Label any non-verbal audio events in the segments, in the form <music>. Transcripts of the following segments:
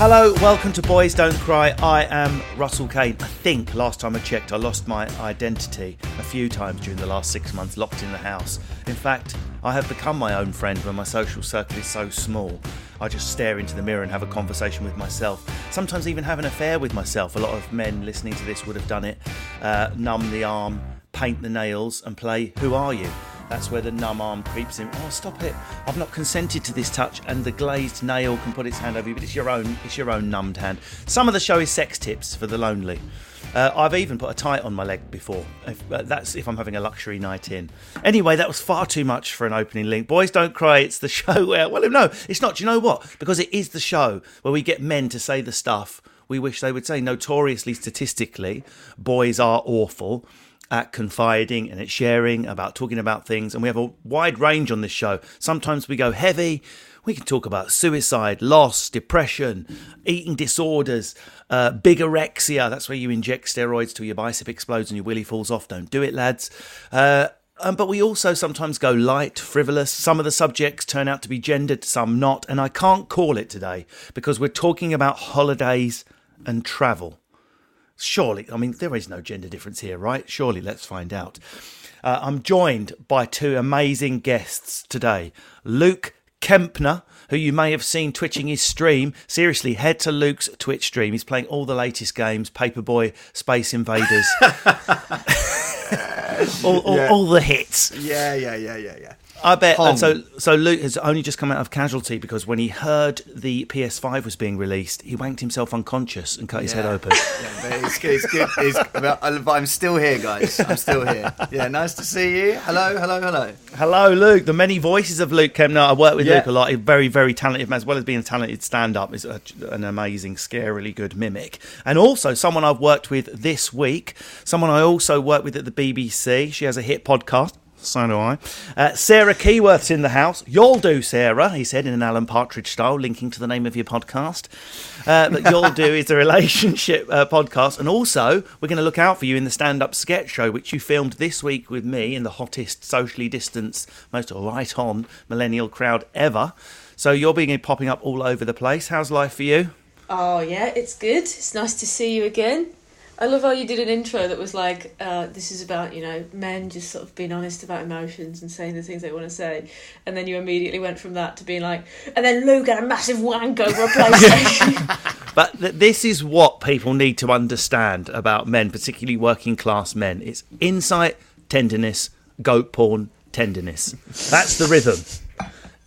Hello, welcome to Boys Don't Cry. I am Russell Kane. I think last time I checked, I lost my identity a few times during the last six months locked in the house. In fact, I have become my own friend when my social circle is so small. I just stare into the mirror and have a conversation with myself. Sometimes even have an affair with myself. A lot of men listening to this would have done it. Uh, numb the arm, paint the nails, and play Who Are You? That's where the numb arm creeps in. Oh, stop it! I've not consented to this touch, and the glazed nail can put its hand over you, but it's your own. It's your own numbed hand. Some of the show is sex tips for the lonely. Uh, I've even put a tight on my leg before. If, uh, that's if I'm having a luxury night in. Anyway, that was far too much for an opening link. Boys don't cry. It's the <laughs> show where. Well, no, it's not. Do you know what? Because it is the show where we get men to say the stuff we wish they would say. Notoriously, statistically, boys are awful at confiding and at sharing about talking about things and we have a wide range on this show sometimes we go heavy we can talk about suicide loss depression eating disorders uh, bigorexia that's where you inject steroids till your bicep explodes and your willy falls off don't do it lads uh, um, but we also sometimes go light, frivolous. Some of the subjects turn out to be gendered, some not. And I can't call it today because we're talking about holidays and travel. Surely, I mean, there is no gender difference here, right? Surely, let's find out. Uh, I'm joined by two amazing guests today Luke Kempner, who you may have seen twitching his stream. Seriously, head to Luke's Twitch stream. He's playing all the latest games Paperboy, Space Invaders, <laughs> all, all, Yeah. all the hits. Yeah, yeah, yeah, yeah, yeah. I bet. Pong. And so, so Luke has only just come out of casualty because when he heard the PS5 was being released, he wanked himself unconscious and cut his head open. <laughs> Yeah, but it's. It's good. It's, but I- but I'm still here, guys. I'm still here. Yeah, nice to see you. Hello, hello, hello. Hello, Luke. The many voices of Luke Kempner. I work with Yeah. Luke a lot. He's very, very talented, as well as being a talented stand-up. Is an amazing, scarily good mimic, and also someone I've worked with this week. Someone I also work with at the BBC. She has a hit podcast. So do I. Uh, Sarah Keyworth's in the house. You'll do, Sarah, he said in an Alan Partridge style, linking to the name of your podcast. Uh, that You'll do is a relationship uh, podcast. And also, we're going to look out for you in the stand up sketch show, which you filmed this week with me in the hottest, socially distanced, most right on millennial crowd ever. So you're being popping up all over the place. How's life for you? Oh yeah, it's good. It's nice to see you again. I love how you did an intro that was like, uh, "This is about you know men just sort of being honest about emotions and saying the things they want to say," and then you immediately went from that to being like, "And then Luke got a massive wank over a <laughs> PlayStation." <laughs> But th- this is what people need to understand about men, particularly working class men. It's insight, tenderness, goat porn, tenderness. That's the rhythm.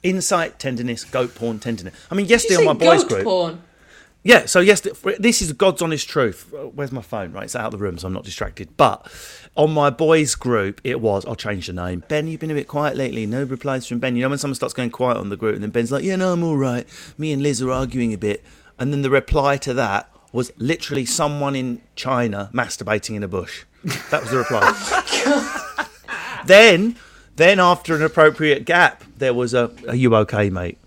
Insight, tenderness, goat porn, tenderness. I mean, yesterday on my boys group. porn? Yeah, so yes, this is God's honest truth. Uh, Where's my phone? Right, it's out of the room, so I'm not distracted. But on my boys' group, it was. I'll change the name. Ben, you've been a bit quiet lately. No replies from Ben. You know when someone starts going quiet on the group, and then Ben's like, "Yeah, no, I'm all right." Me and Liz are arguing a bit, and then the reply to that was literally someone in China masturbating in a bush. That was the reply. <laughs> then, then after an appropriate gap, there was a, "Are you okay, mate?"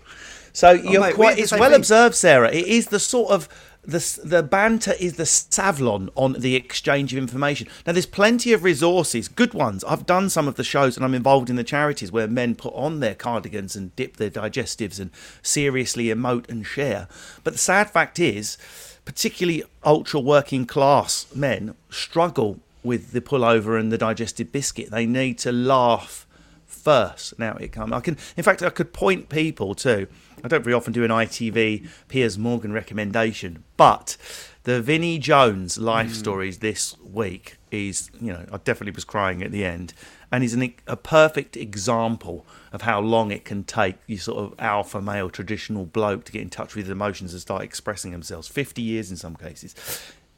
So oh, you're mate, quite. It's well thing. observed, Sarah. It is the sort of the the banter is the savlon on the exchange of information. Now, there's plenty of resources, good ones. I've done some of the shows, and I'm involved in the charities where men put on their cardigans and dip their digestives and seriously emote and share. But the sad fact is, particularly ultra working class men struggle with the pullover and the digested biscuit. They need to laugh first. Now it comes. I can, in fact, I could point people to. I don't very often do an ITV Piers Morgan recommendation, but the Vinnie Jones life hmm. stories this week is, you know, I definitely was crying at the end, and is an, a perfect example of how long it can take you sort of alpha male traditional bloke to get in touch with his emotions and start expressing themselves. Fifty years in some cases.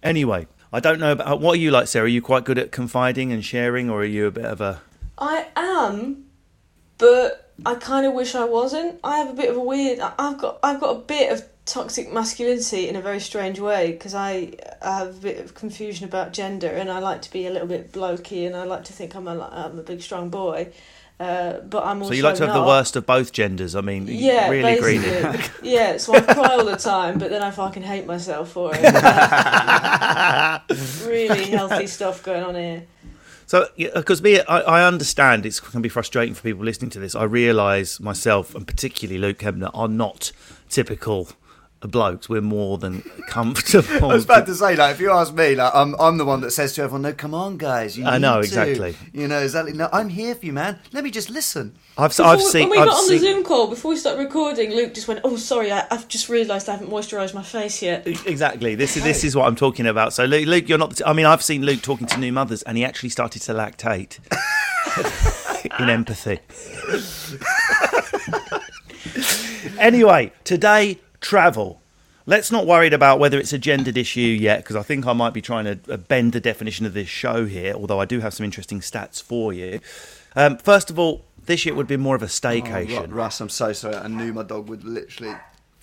Anyway, I don't know about what are you like, Sarah. Are you quite good at confiding and sharing, or are you a bit of a I am, but I kind of wish I wasn't. I have a bit of a weird. I- I've got I've got a bit of toxic masculinity in a very strange way because I have a bit of confusion about gender and I like to be a little bit blokey and I like to think I'm a I'm a big strong boy. Uh, but I'm also so you like to have the worst of both genders? I mean, Yeah, really greedy. <laughs> yeah, so I cry all the time, but then I fucking hate myself for it. <laughs> really healthy stuff going on here. So, because me, I, I understand it can be frustrating for people listening to this. I realise myself, and particularly Luke Kempner, are not typical blokes. We're more than <laughs> comfortable. I was about to say, like, if you ask me, like, I'm, I'm the one that says to everyone, "No, come on, guys, you I need know, to." exactly. You know, exactly. No, I'm here for you, man. Let me just listen. I've, Before I've seen. when we I've got on seen- the Zoom call before we started recording, Luke just went, "Oh, sorry, I, I've just realised I haven't moisturised my face yet." Exactly. This is this is what I'm talking about. So, Luke, Luke you're not. The, I mean, I've seen Luke talking to new mothers, and he actually started to lactate <laughs> in empathy. <laughs> anyway, today travel. Let's not worried about whether it's a gendered issue yet, because I think I might be trying to uh, bend the definition of this show here. Although I do have some interesting stats for you. Um, first of all, this year would be more of a Oh, staycation. Ru- Russ, I'm so sorry. I knew my dog would literally.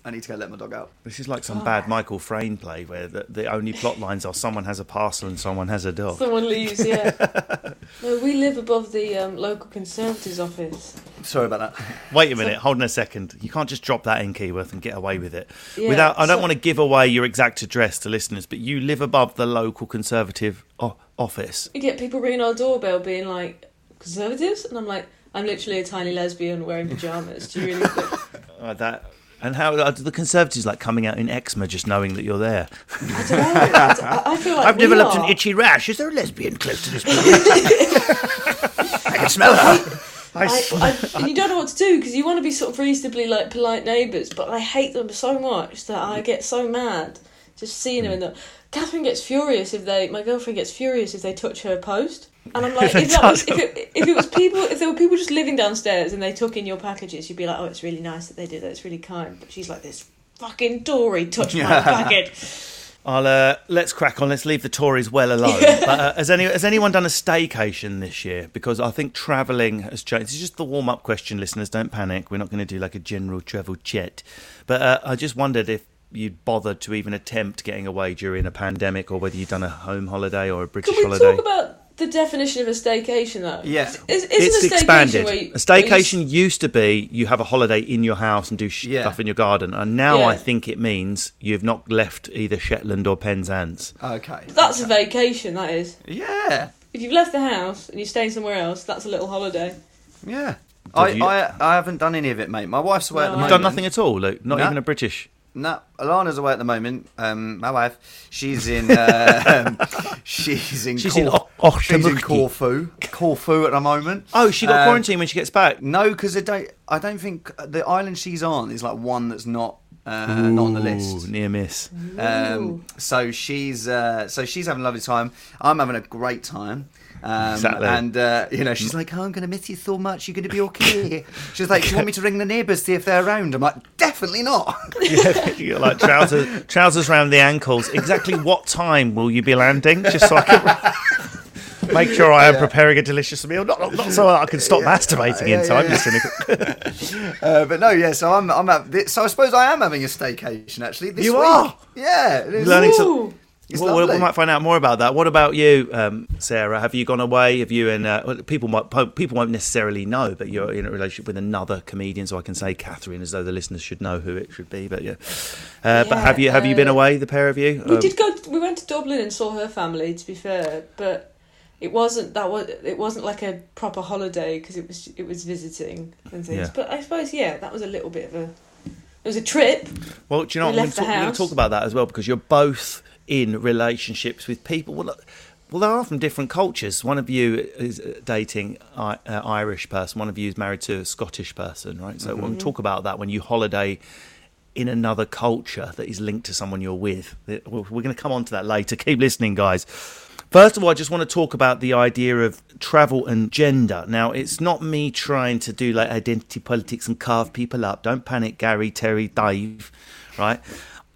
I need to go let my dog out. This is like some bad Michael Frayn play where the, the only plot lines are someone has a parcel and someone has a dog. Someone leaves, yeah. <laughs> no, we live above the um, local Conservatives office. Sorry about that. Wait a minute, hold on a second. You can't just drop that in Keyworth and get away with it. Yeah, Without, I don't so- want to give away your exact address to listeners, but you live above the local Conservative o- office. You get people ringing our doorbell being like, Conservatives? And I'm like, I'm literally a tiny lesbian wearing pyjamas. Do you really think? <laughs> Uh, that and how are the Conservatives like coming out in eczema just knowing that you're there? I don't know. I, I feel like I've developed are. an itchy rash. Is there a lesbian close to this <laughs> place? I can smell her. I I, I, and you don't know what to do because you want to be sort of reasonably like polite neighbours, but I hate them so much that I get so mad just seeing them. Hmm. And the, Catherine gets furious if they, my girlfriend gets furious if they touch her post, and I'm <laughs> like, if, that was, if, it, if it was people, if there were people just living downstairs and they took in your packages, you'd be like, oh, it's really nice that they did that. It's really kind. But she's like, this fucking Tory touched my package. <laughs> I'll uh, let's crack on. Let's leave the Tories well <laughs> alone. But, uh, has any has anyone done a staycation this year? Because I think travelling has changed. It's just the warm up question, listeners. Don't panic. We're not going to do like a general travel chat. But uh, I just wondered if you'd bothered to even attempt getting away during a pandemic, or whether you'd done a home holiday or a British Can we holiday. talk about the definition of a staycation though? Yeah. Is, it's a staycation expanded. where you- a staycation used to be you have a holiday in your house and do sh- Yeah. stuff in your garden, and now Yeah. I think it means you've not left either Shetland or Penzance. Okay. That's a vacation, that is. Yeah. If you've left the house and you're staying somewhere else, that's a little holiday. Yeah. I, you- I I haven't done any of it, mate. My wife's away at the No, You've moment. done nothing at all, Luke. Not No. even a British. No, Alana's away at the moment. Um, my wife, she's in. Uh, <laughs> she's in. She's in Corf- O- She's in Corfu. Corfu at the moment. Oh, she got Um, quarantined when she gets back. No, because I don't. I don't think the island she's on is like one that's not uh, not on the list. Near miss. Um, so she's uh, so she's having a lovely time. I'm having a great time. Um, Exactly. And uh, you know, she's like, "Oh, I'm going to miss you so much. You're going to be okay." <laughs> She's like, "Do you want me to ring the neighbours to see if they're around?" I'm like, "Definitely not." <laughs> yeah, you're like trousers, trousers around the ankles. Exactly what time will you be landing? Just so I can <laughs> make sure I am preparing a delicious meal. Not, not so I can stop masturbating Yeah, in yeah, time. yeah. Just. <laughs> Uh, but no, yeah. So I'm, I'm at, so I suppose I am having a staycation actually. This You week. are? Yeah. Learning to- Ooh. It's Well, we- we might find out more about that. What about you, um, Sarah? Have you gone away? Have you and uh, people might people won't necessarily know, but you're in a relationship with another comedian, so I can say Catherine as though the listeners should know who it should be. But yeah, uh, but have you have you been uh, away, the pair of you? We Um, did go. We went to Dublin and saw her family. To be fair, but it wasn't that was it wasn't like a proper holiday because it was it was visiting and things. Yeah. But I suppose yeah, that was a little bit of a. It was a trip. Well, do you know We what? I'm going to talk about that as well because you're both in relationships with people. Well, Well, they are from different cultures. One of you is dating an uh, Irish person. One of you is married to a Scottish person, right? So we'll talk about that when you holiday in another culture that is linked to someone you're with. We're going to come on to that later. Keep listening, guys. First of all, I just want to talk about the idea of travel and gender. Now, it's not me trying to do like identity politics and carve people up. Don't panic, Gary, Terry, Dave, right?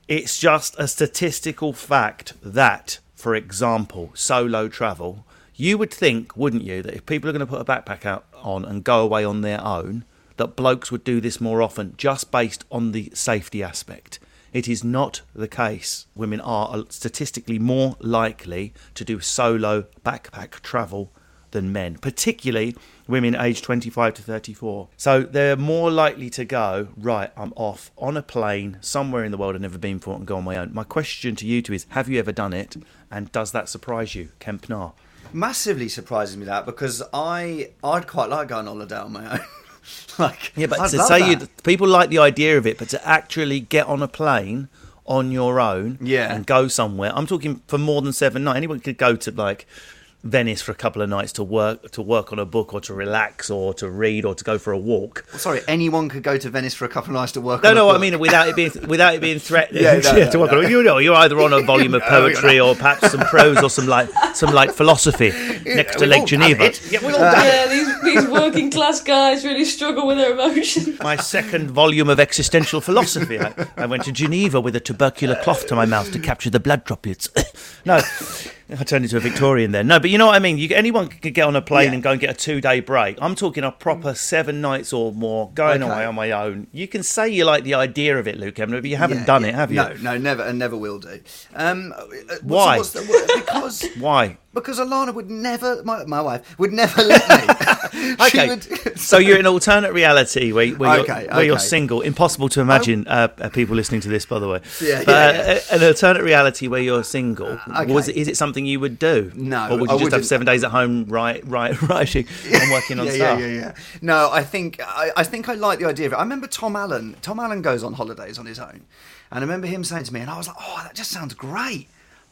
It's just a statistical fact that, for example, solo travel, you would think, wouldn't you, that if people are going to put a backpack out on and go away on their own, that blokes would do this more often just based on the safety aspect. It is not the case. Women are uh, statistically more likely to do solo backpack travel than men, particularly women aged 25 to 34. So they're more likely to go, right, I'm off on a plane somewhere in the world I've never been before and go on my own. My question to you two is have you ever done it? And does that surprise you, Kempner? Massively surprises me that because I I'd quite like going on holiday on my own. <laughs> like Yeah, but I'd to say you, people like the idea of it, but to actually get on a plane on your own Yeah. and go somewhere, I'm talking for more than seven nights. Anyone could go to like Venice for a couple of nights to work to work on a book or to relax or to read or to go for a walk. Sorry, anyone could go to Venice for a couple of nights to work. No, on a no, I book. mean without it being without it being threatening. <laughs> Yeah, no, <laughs> no, to work on. You know, you're either on a volume of <laughs> poetry or perhaps some prose or some like some like philosophy next to we've Lake Geneva. it. Yeah, we've all uh, done. Yeah, these, these working class guys really struggle with their emotions. my second volume of existential philosophy. I, I went to Geneva with a tubercular cloth to my mouth to capture the blood droplets. <coughs> no, I turned into a Victorian then. No, but you know what I mean. You, anyone could get on a plane Yeah. and go and get a two-day break. I'm talking a proper seven nights or more going Okay. away on my own. You can say you like the idea of it, Luke Kempner, but you haven't Yeah, done yeah. it, have you? No, no, never, and never will do. Um, uh, what's- Why? what's the- because <laughs> Why? Because Alana would never, my, my wife would never let me. <laughs> She Okay, would- <laughs> so you're in alternate reality where, where, you're, Okay, where you're single. Impossible to imagine uh, uh, people listening to this, by the way. Yeah, but yeah, uh, an alternate reality where you're single. okay. Was is it something you would do? No, or would I you just have seven days at home, right, <laughs> right, writing and working on yeah, stuff? yeah, yeah, yeah. No, I think I, I think I like the idea of it. I remember Tom Allen. Tom Allen goes on holidays on his own, and I remember him saying to me, and I was like, "Oh, that just sounds great."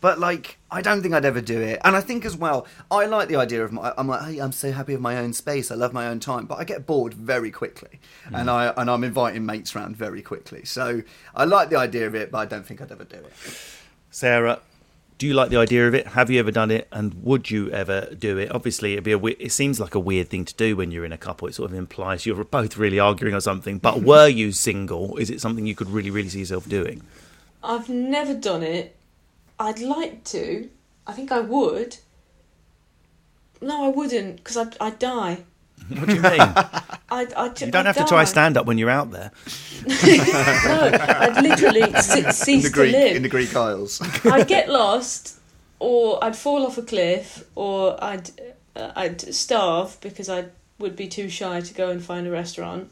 But like, I don't think I'd ever do it. And I think as well, I like the idea of my. I'm like, hey, I'm so happy with my own space. I love my own time. But I get bored very quickly, Mm. and I and I'm inviting mates around very quickly. So I like the idea of it, but I don't think I'd ever do it. Sarah, do you like the idea of it? Have you ever done it? And would you ever do it? Obviously, it'd be a it seems like a weird thing to do when you're in a couple. It sort of implies you're both really arguing or something. But <laughs> were you single? Is it something you could really, really see yourself doing? I've never done it. I'd like to. I think I would. No, I wouldn't, because I'd, I'd die. <laughs> What do you mean? <laughs> I'd, I'd, You don't have to try stand up when you're out there. <laughs> No, I'd literally sit, cease In the Greek, to live. in the Greek Isles. I'd get lost, or I'd fall off a cliff, or I'd uh, I'd starve because I would be too shy to go and find a restaurant,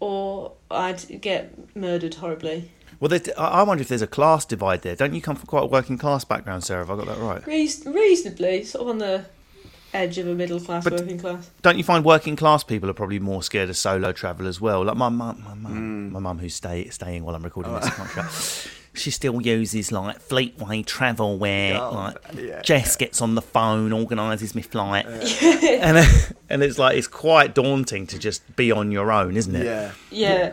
or I'd get murdered horribly. Well, I I wonder if there's a class divide there. Don't you come from quite a working class background, Sarah? Have I got that right? Reasonably, sort of on the edge of a middle class, But- working class. Don't you find working class people are probably more scared of solo travel as well? Like my mum, my mum, mm. my mum who's stay, staying while I'm recording oh. this. I. She still uses like Fleetway travel where Oh, like yeah. Jess gets on the phone, organises my flight, and <laughs> and it's like it's quite daunting to just be on your own, isn't it? yeah. Yeah.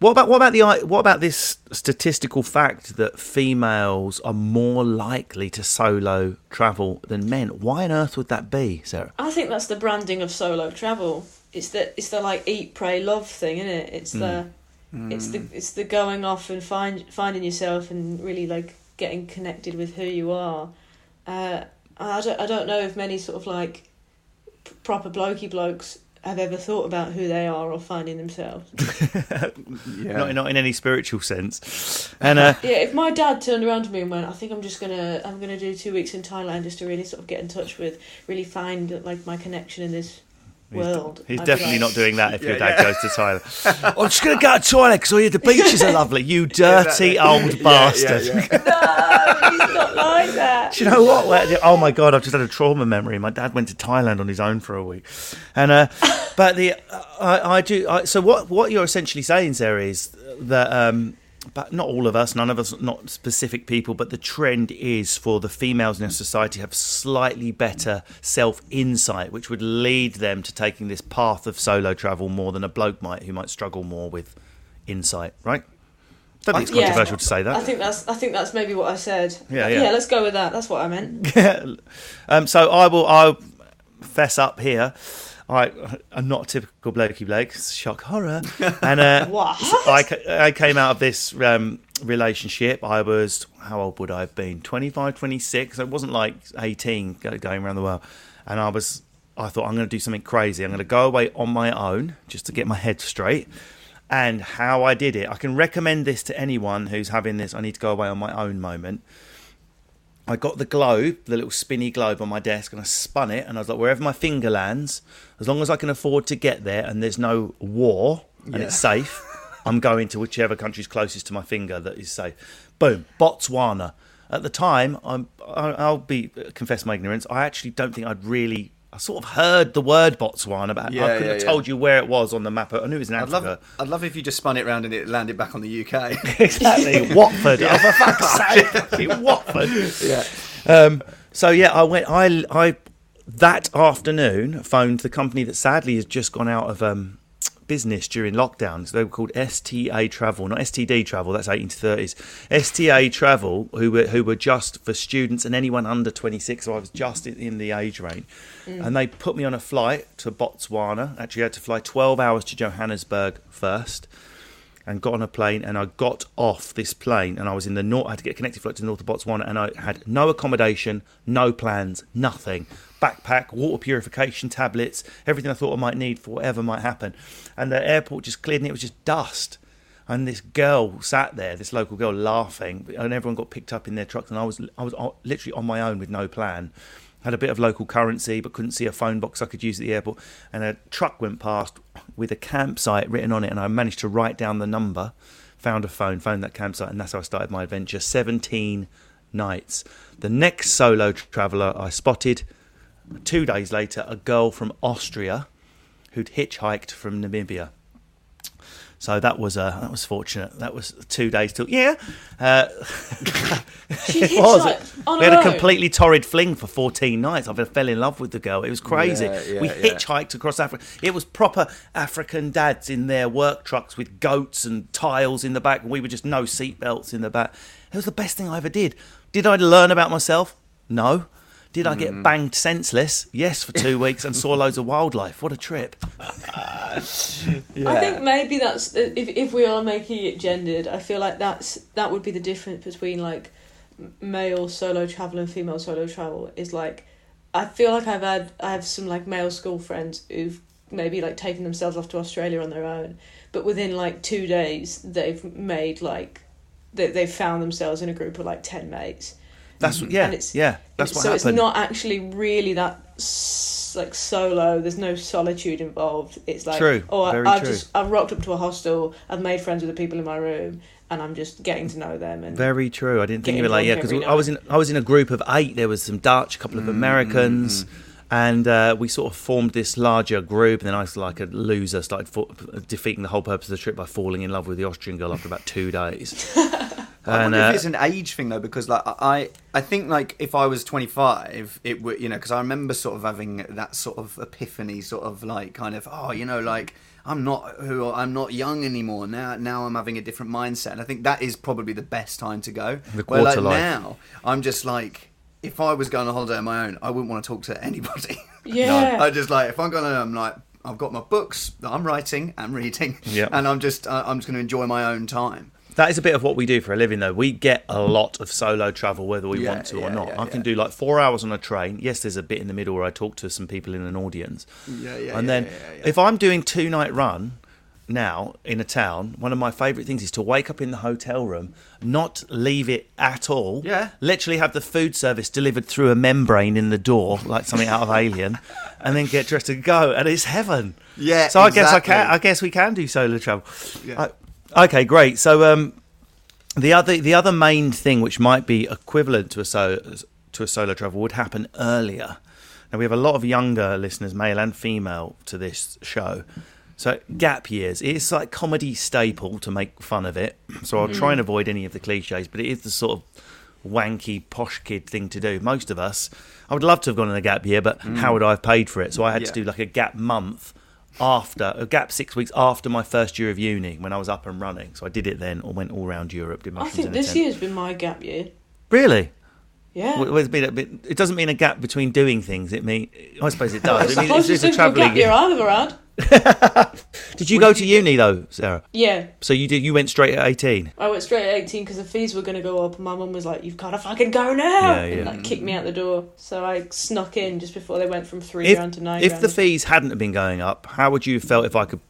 What about what about the what about this statistical fact that females are more likely to solo travel than men? Why on earth would that be, Sarah? I think that's the branding of solo travel. It's the it's the like eat, pray, love thing, isn't it? It's the it's the it's the going off and find finding yourself and really like getting connected with who you are. Uh, I don't I don't know if many sort of like p- proper blokey blokes have ever thought about who they are or finding themselves. <laughs> Yeah. Not not in any spiritual sense. And uh, Yeah, if my dad turned around to me and went, "I think I'm just gonna I'm gonna do two weeks in Thailand just to really sort of get in touch with, really find like my connection in this world." he's I'd definitely like, not doing that if your Yeah, dad goes to Thailand. <laughs> I'm just going to go to Thailand because all the <laughs> beaches are lovely. You <laughs> dirty old bastard. No, he's not like that. Do you know what? Oh my god, I've just had a trauma memory. My dad went to Thailand on his own for a week, and uh, but the I, I do. I, so what? What you're essentially saying, Sarah, is that. Um, but not all of us, none of us, not specific people, but the trend is for the females in our society to have slightly better self insight, which would lead them to taking this path of solo travel more than a bloke might, who might struggle more with insight, right? I Don't think it's Yeah. controversial to say that. I think that's I think that's maybe what I said. Yeah, yeah. Yeah, let's go with that. That's what I meant. <laughs> um, so I will. I'll fess up here. I, I'm not a typical blokey bloke. Shock horror. <laughs> And uh, What? I, I came out of this um, relationship. I was how old would I have been? 25, 26. It wasn't like 18 going around the world. And I was. I thought I'm going to do something crazy. I'm going to go away on my own just to get my head straight. And how I did it, I can recommend this to anyone who's having this. I need to go away on my own moment. I got the globe, the little spinny globe on my desk, and I spun it. And I was like, wherever my finger lands, as long as I can afford to get there and there's no war and it's safe, I'm going to whichever country's closest to my finger that is safe. Boom, Botswana. At the time, I'm, I'll be confess my ignorance. I actually don't think I'd really. I sort of heard the word Botswana, but Yeah, I could yeah, have yeah. told you where it was on the map. I knew it was in I'd love, I'd love if you just spun it round and it landed back on the UK. <laughs> exactly <laughs> Watford. Oh, for fuck's <laughs> sake, Watford. yeah. Um, so yeah, I went. I I that afternoon phoned the company that sadly has just gone out of um, business during lockdowns. They were called STA Travel, not STD Travel. That's eighteen to thirties. STA Travel, who were who were just for students and anyone under twenty six. So I was just in, the age range, mm. and they put me on a flight to Botswana. Actually, I had to fly twelve hours to Johannesburg first and got on a plane and I got off this plane and I was in the north I had to get a connected flight to the north of Botswana and I had no accommodation, no plans, nothing. Backpack, water purification tablets, everything I thought I might need for whatever might happen. And the airport just cleared and it was just dust. And this girl sat there, this local girl laughing, and everyone got picked up in their trucks and I was I was literally on my own with no plan. Had a bit of local currency but couldn't see a phone box I could use at the airport. And a truck went past with a campsite written on it and I managed to write down the number. Found a phone found that campsite and that's how I started my adventure. 17 nights. The next solo traveller I spotted two days later a girl from Austria who'd hitchhiked from Namibia so that was uh, that was fortunate. That was two days till yeah. Uh, <laughs> She it was. hitchhiked on we had a completely torrid fling for 14 nights. I fell in love with the girl. It was crazy. Yeah, yeah, we yeah. hitchhiked across Africa. It was proper African dads in their work trucks with goats and tiles in the back. And we were just no seatbelts in the back. It was the best thing I ever did. Did I learn about myself? No. Did I Mm. get banged senseless? Yes, for two weeks and saw loads of wildlife. What a trip. <laughs> I think maybe that's if if we are making it gendered. I feel like that's that would be the difference between like male solo travel and female solo travel. Is like I feel like I've had I have some like male school friends who've maybe like taken themselves off to Australia on their own, but within like two days they've made like they they've found themselves in a group of like ten mates. That's yeah, and it's, yeah. That's it's- what so happened. it's not actually really that like solo. There's no solitude involved. It's like True, oh, I, very I've true. just I've rocked up to a hostel. I've made friends with the people in my room, and I'm just getting to know them. And Very true. I didn't think of Getting it like yeah, because I was in I was in a group of eight. There was some Dutch, a couple of Americans, and uh, we sort of formed this larger group. And then I was like a loser, started fa- defeating the whole purpose of the trip by falling in love with the Austrian girl after about two days. <laughs> I and wonder uh, if it's an age thing though, because like I, I think like if I was 25, it would, you know, because I remember sort of having that sort of epiphany, sort of like kind of, oh, you know, like I'm not who I'm not young anymore now. Now I'm having a different mindset, and I think that is probably the best time to go. The Where like life. now, I'm just like. If I was going on holiday on my own, I wouldn't want to talk to anybody. <laughs> Yeah. I just like if I'm going, I'm like I've got my books that I'm writing, I'm reading, Yeah. and I'm just uh, I'm just going to enjoy my own time. That is a bit of what we do for a living, though. We get a lot of solo travel, whether we Yeah, want to or not. yeah, I can yeah. do like four hours on a train. Yes, there's a bit in the middle where I talk to some people in an audience. Yeah, yeah, And yeah, then yeah, yeah. if I'm doing two night run now in a town, one of my favourite things is to wake up in the hotel room, not leave it at all. Yeah. Literally have the food service delivered through a membrane in the door, like something out of <laughs> Alien, and then get dressed and go. And it's heaven. Yeah, So I guess I can. exactly. I guess we can do solo travel. Yeah. I- okay, great. So um, the other the other main thing which might be equivalent to a solo to a solo travel would happen earlier. Now we have a lot of younger listeners, male and female, to this show. So gap years, it's like comedy staple to make fun of it. So I'll try and avoid any of the cliches, but it is the sort of wanky posh kid thing to do. Most of us, I would love to have gone on a gap year, but how would I have paid for it? So I had to do like a gap month after a gap six weeks after my first year of uni when I was up and running. So I did it then, or went all around Europe. Did I think this year's been my gap year. really. Yeah. Well, it's been a bit, it doesn't mean a gap between doing things. It mean I suppose it <laughs> does. It's It means it's, it's a gap travelling. year I've ever had. <laughs> Did you go to uni though, Sarah? Yeah. So you did. You went straight at eighteen. I went straight at 18 because the fees were going to go up, and my mum was like, You've got to fucking go now! Yeah, And yeah. like, kicked me out the door. So I snuck in just before they went from three If, grand to nine if grand. the fees hadn't have been going up, how would you have felt if I could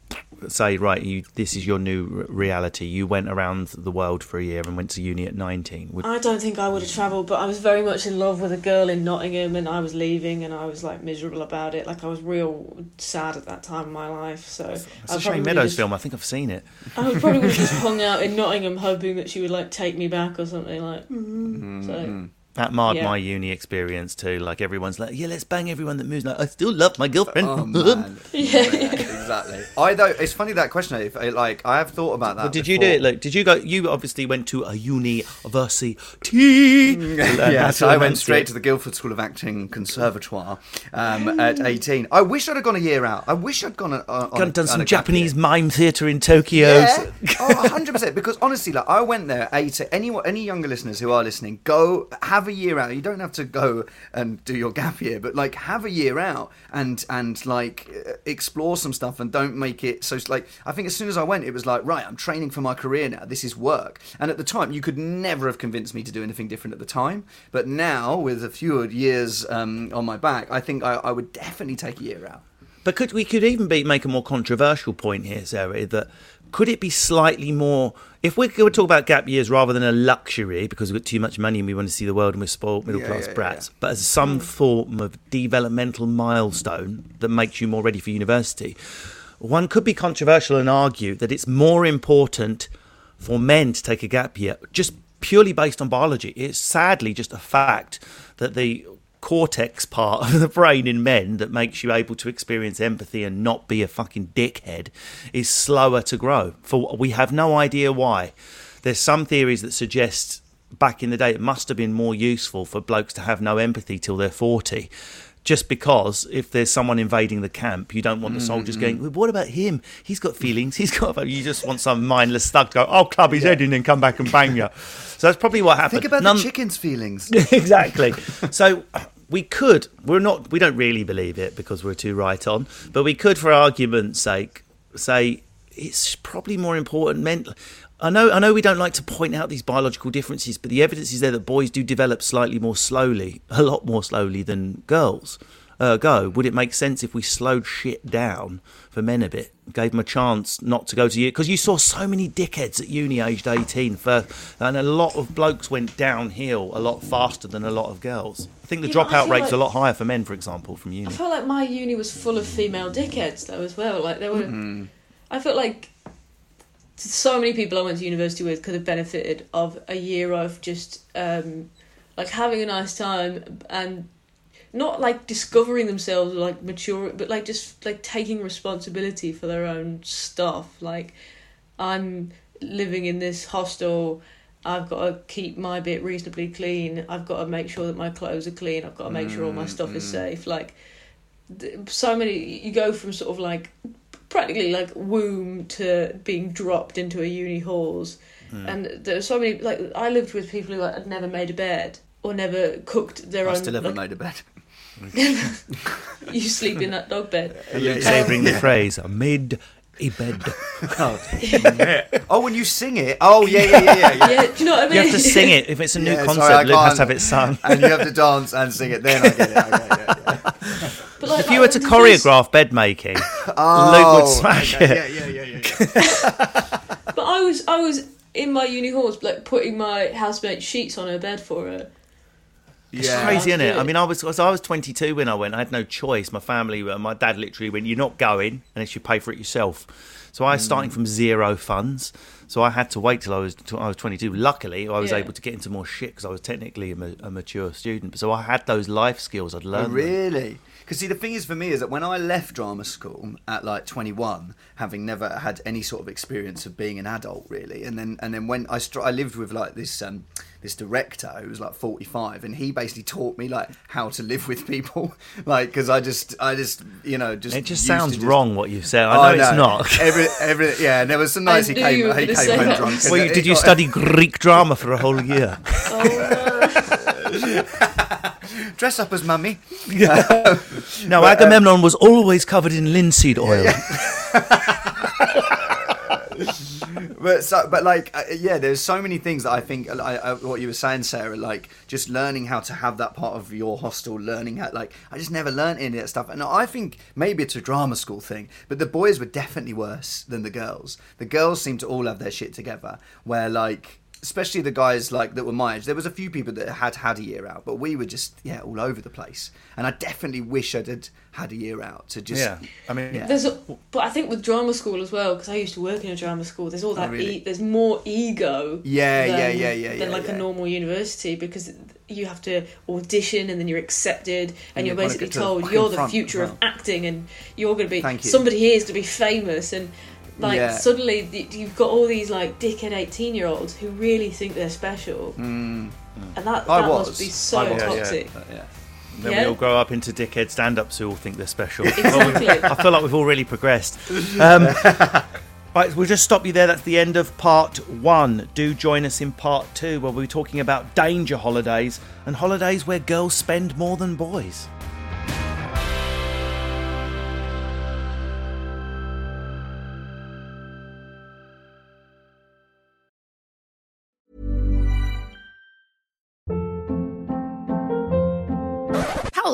say, right, you this is your new r- reality? You went around the world for a year and went to uni at nineteen. Would, I don't think I would have travelled, but I was very much in love with a girl in Nottingham, and I was leaving, and I was like miserable about it. Like I was real sad at that time in my life. So it's I a Shane Meadows just, film. I think I've seen it. I would probably would have just <laughs> hung out in Nottingham, hoping that she would like take me back or something. Like, mm. so That marred Yeah. my uni experience too. Like everyone's like, yeah, let's bang everyone that moves. Like, I still love my girlfriend. Oh man, <laughs> yeah. Exactly. I though it's funny that question. If like I have thought about that. But did you do it? Like, did you go? You obviously went to a university. <laughs> yeah, so I went straight to the Guildford School of Acting Conservatoire um, at 18. I wish I'd have gone a year out. I wish I'd gone a, on, Gone done on some a year. Japanese mime theatre in Tokyo. Yeah, <laughs> oh, 100%. Because honestly, like I went there. A, to any any younger listeners who are listening, go have a year out. You don't have to go and do your gap year, but like have a year out and and like explore some stuff and don't make it so. Like I think as soon as I went, it was like right, I'm training for my career now. This is work. And at the time, you could never have convinced me to do anything different at the time. But now, with a few years um, on my back, I think I, I would definitely take a year out. But could we could even be make a more controversial point here, Sarah? That could it be slightly more? If we could talk about gap years rather than a luxury because we've got too much money and we want to see the world and we're spoiled middle class yeah, yeah, brats, but as some mm. form of developmental milestone that makes you more ready for university, one could be controversial and argue that it's more important for men to take a gap year just purely based on biology. It's sadly just a fact that the cortex part of the brain in men that makes you able to experience empathy and not be a fucking dickhead is slower to grow. For we have no idea why. There's some theories that suggest back in the day it must have been more useful for blokes to have no empathy till they're 40 just because if there's someone invading the camp, you don't want the mm-hmm, soldiers mm-hmm. going, well, "What about him? He's got feelings. <laughs> He's got." You just want some mindless thug to go, "I'll club his head in and come back and bang you." So that's probably what happened. Think about None- the chicken's feelings. <laughs> exactly. <laughs> So we could. We're not. We don't really believe it because we're too right on. But we could, for argument's sake, say it's probably more important. Mental. I know. I know. We don't like to point out these biological differences, but the evidence is there that boys do develop slightly more slowly, a lot more slowly than girls. Uh, go, would it make sense if we slowed shit down for men a bit, gave them a chance not to go to uni? Because you saw so many dickheads at uni aged 18, first, and a lot of blokes went downhill a lot faster than a lot of girls. I think the Yeah, dropout feel rate's a lot higher for men, for example, from uni. I uni. felt like my uni was full of female dickheads though as well. Like there were, Mm-hmm. I felt like so many people I went to university with could have benefited of a year of just um, like having a nice time and not like discovering themselves or like mature, but like just like taking responsibility for their own stuff. Like I'm living in this hostel. I've got to keep my bit reasonably clean. I've got to make sure that my clothes are clean. I've got to make sure all my mm, stuff is mm. safe. Like th- so many, you go from sort of like practically like womb to being dropped into a uni halls, and there's so many like I lived with people who like, had never made a bed or never cooked their I own. still haven't like, made a bed. <laughs> you sleep in that dog bed. Yeah, Savouring the phrase, I made a bed. <laughs> Oh. oh, when you sing it. Oh, yeah, yeah, yeah, yeah. yeah. <laughs> Yeah, do you know what I mean? You have to sing it. If it's a new Yeah, concept, sorry, I Luke has to have it sung. and you have to dance and sing it. Then I get it. I get it yeah, yeah. But like, If you were to the first- choreograph bed making, Luke Oh, would smash okay, it. Yeah, yeah, yeah, yeah. But I was I was in my uni halls like putting my housemate sheets on her bed for her. It's Yeah. crazy, isn't it? I mean, I was 'cause I was 22 when I went. I had no choice. My family, uh, my dad literally went, "You're not going unless you pay for it yourself." So I was starting Mm. from zero funds. So I had to wait till I was till I was 22. Luckily, I was Yeah. able to get into more shit because I was technically a, ma- a mature student. So I had those life skills. I'd Oh, learned. them. Really? Because see, the thing is for me is that when I left drama school at like 21, having never had any sort of experience of being an adult really, and then and then when I str- I lived with like this um this director who was like 45, and he basically taught me like how to live with people, <laughs> like because I just I just you know just It just sounds just- wrong what you've said. Oh, I know it's not. <laughs> Every, every, yeah, and there was some nights he came, he came say home that. drunk. Well, you- did you got- study Greek drama for a whole year? <laughs> dress up as mummy? Yeah. No, Agamemnon was always covered in linseed oil. <laughs> but so, but like, uh, yeah, there's so many things that I think. uh, I, I, what you were saying, Sarah, like just learning how to have that part of your hostel, learning how, like, I just never learned any of that stuff. And I think maybe it's a drama school thing, but the boys were definitely worse than the girls. The girls seem to all have their shit together, where like. Especially the guys like that were my age. There was a few people that had had a year out, but we were just yeah all over the place. And I definitely wish I'd had had a year out to just Yeah, I mean, Yeah. There's, a, but I think with drama school as well, because I used to work in a drama school. There's all that. Oh, really? e- there's more ego. Yeah, than, yeah, yeah, yeah, Than yeah, like yeah. a normal university because you have to audition and then you're accepted and, And you're you've gotta basically to the told you're the front as future of acting and you're going to be Thank you. somebody here is to be famous and like Yeah. suddenly y- you've got all these like dickhead 18 year olds who really think they're special and that, Mm. That must be so I was. Yeah, yeah. toxic. Uh, yeah. Then Yeah. we all grow up into dickhead stand-ups who all think they're special. <laughs> Exactly. <laughs> I feel like we've all really progressed. Um, <laughs> right, we'll just stop you there. That's the end of part one. Do join us in part two, where we'll be talking about danger holidays and holidays where girls spend more than boys.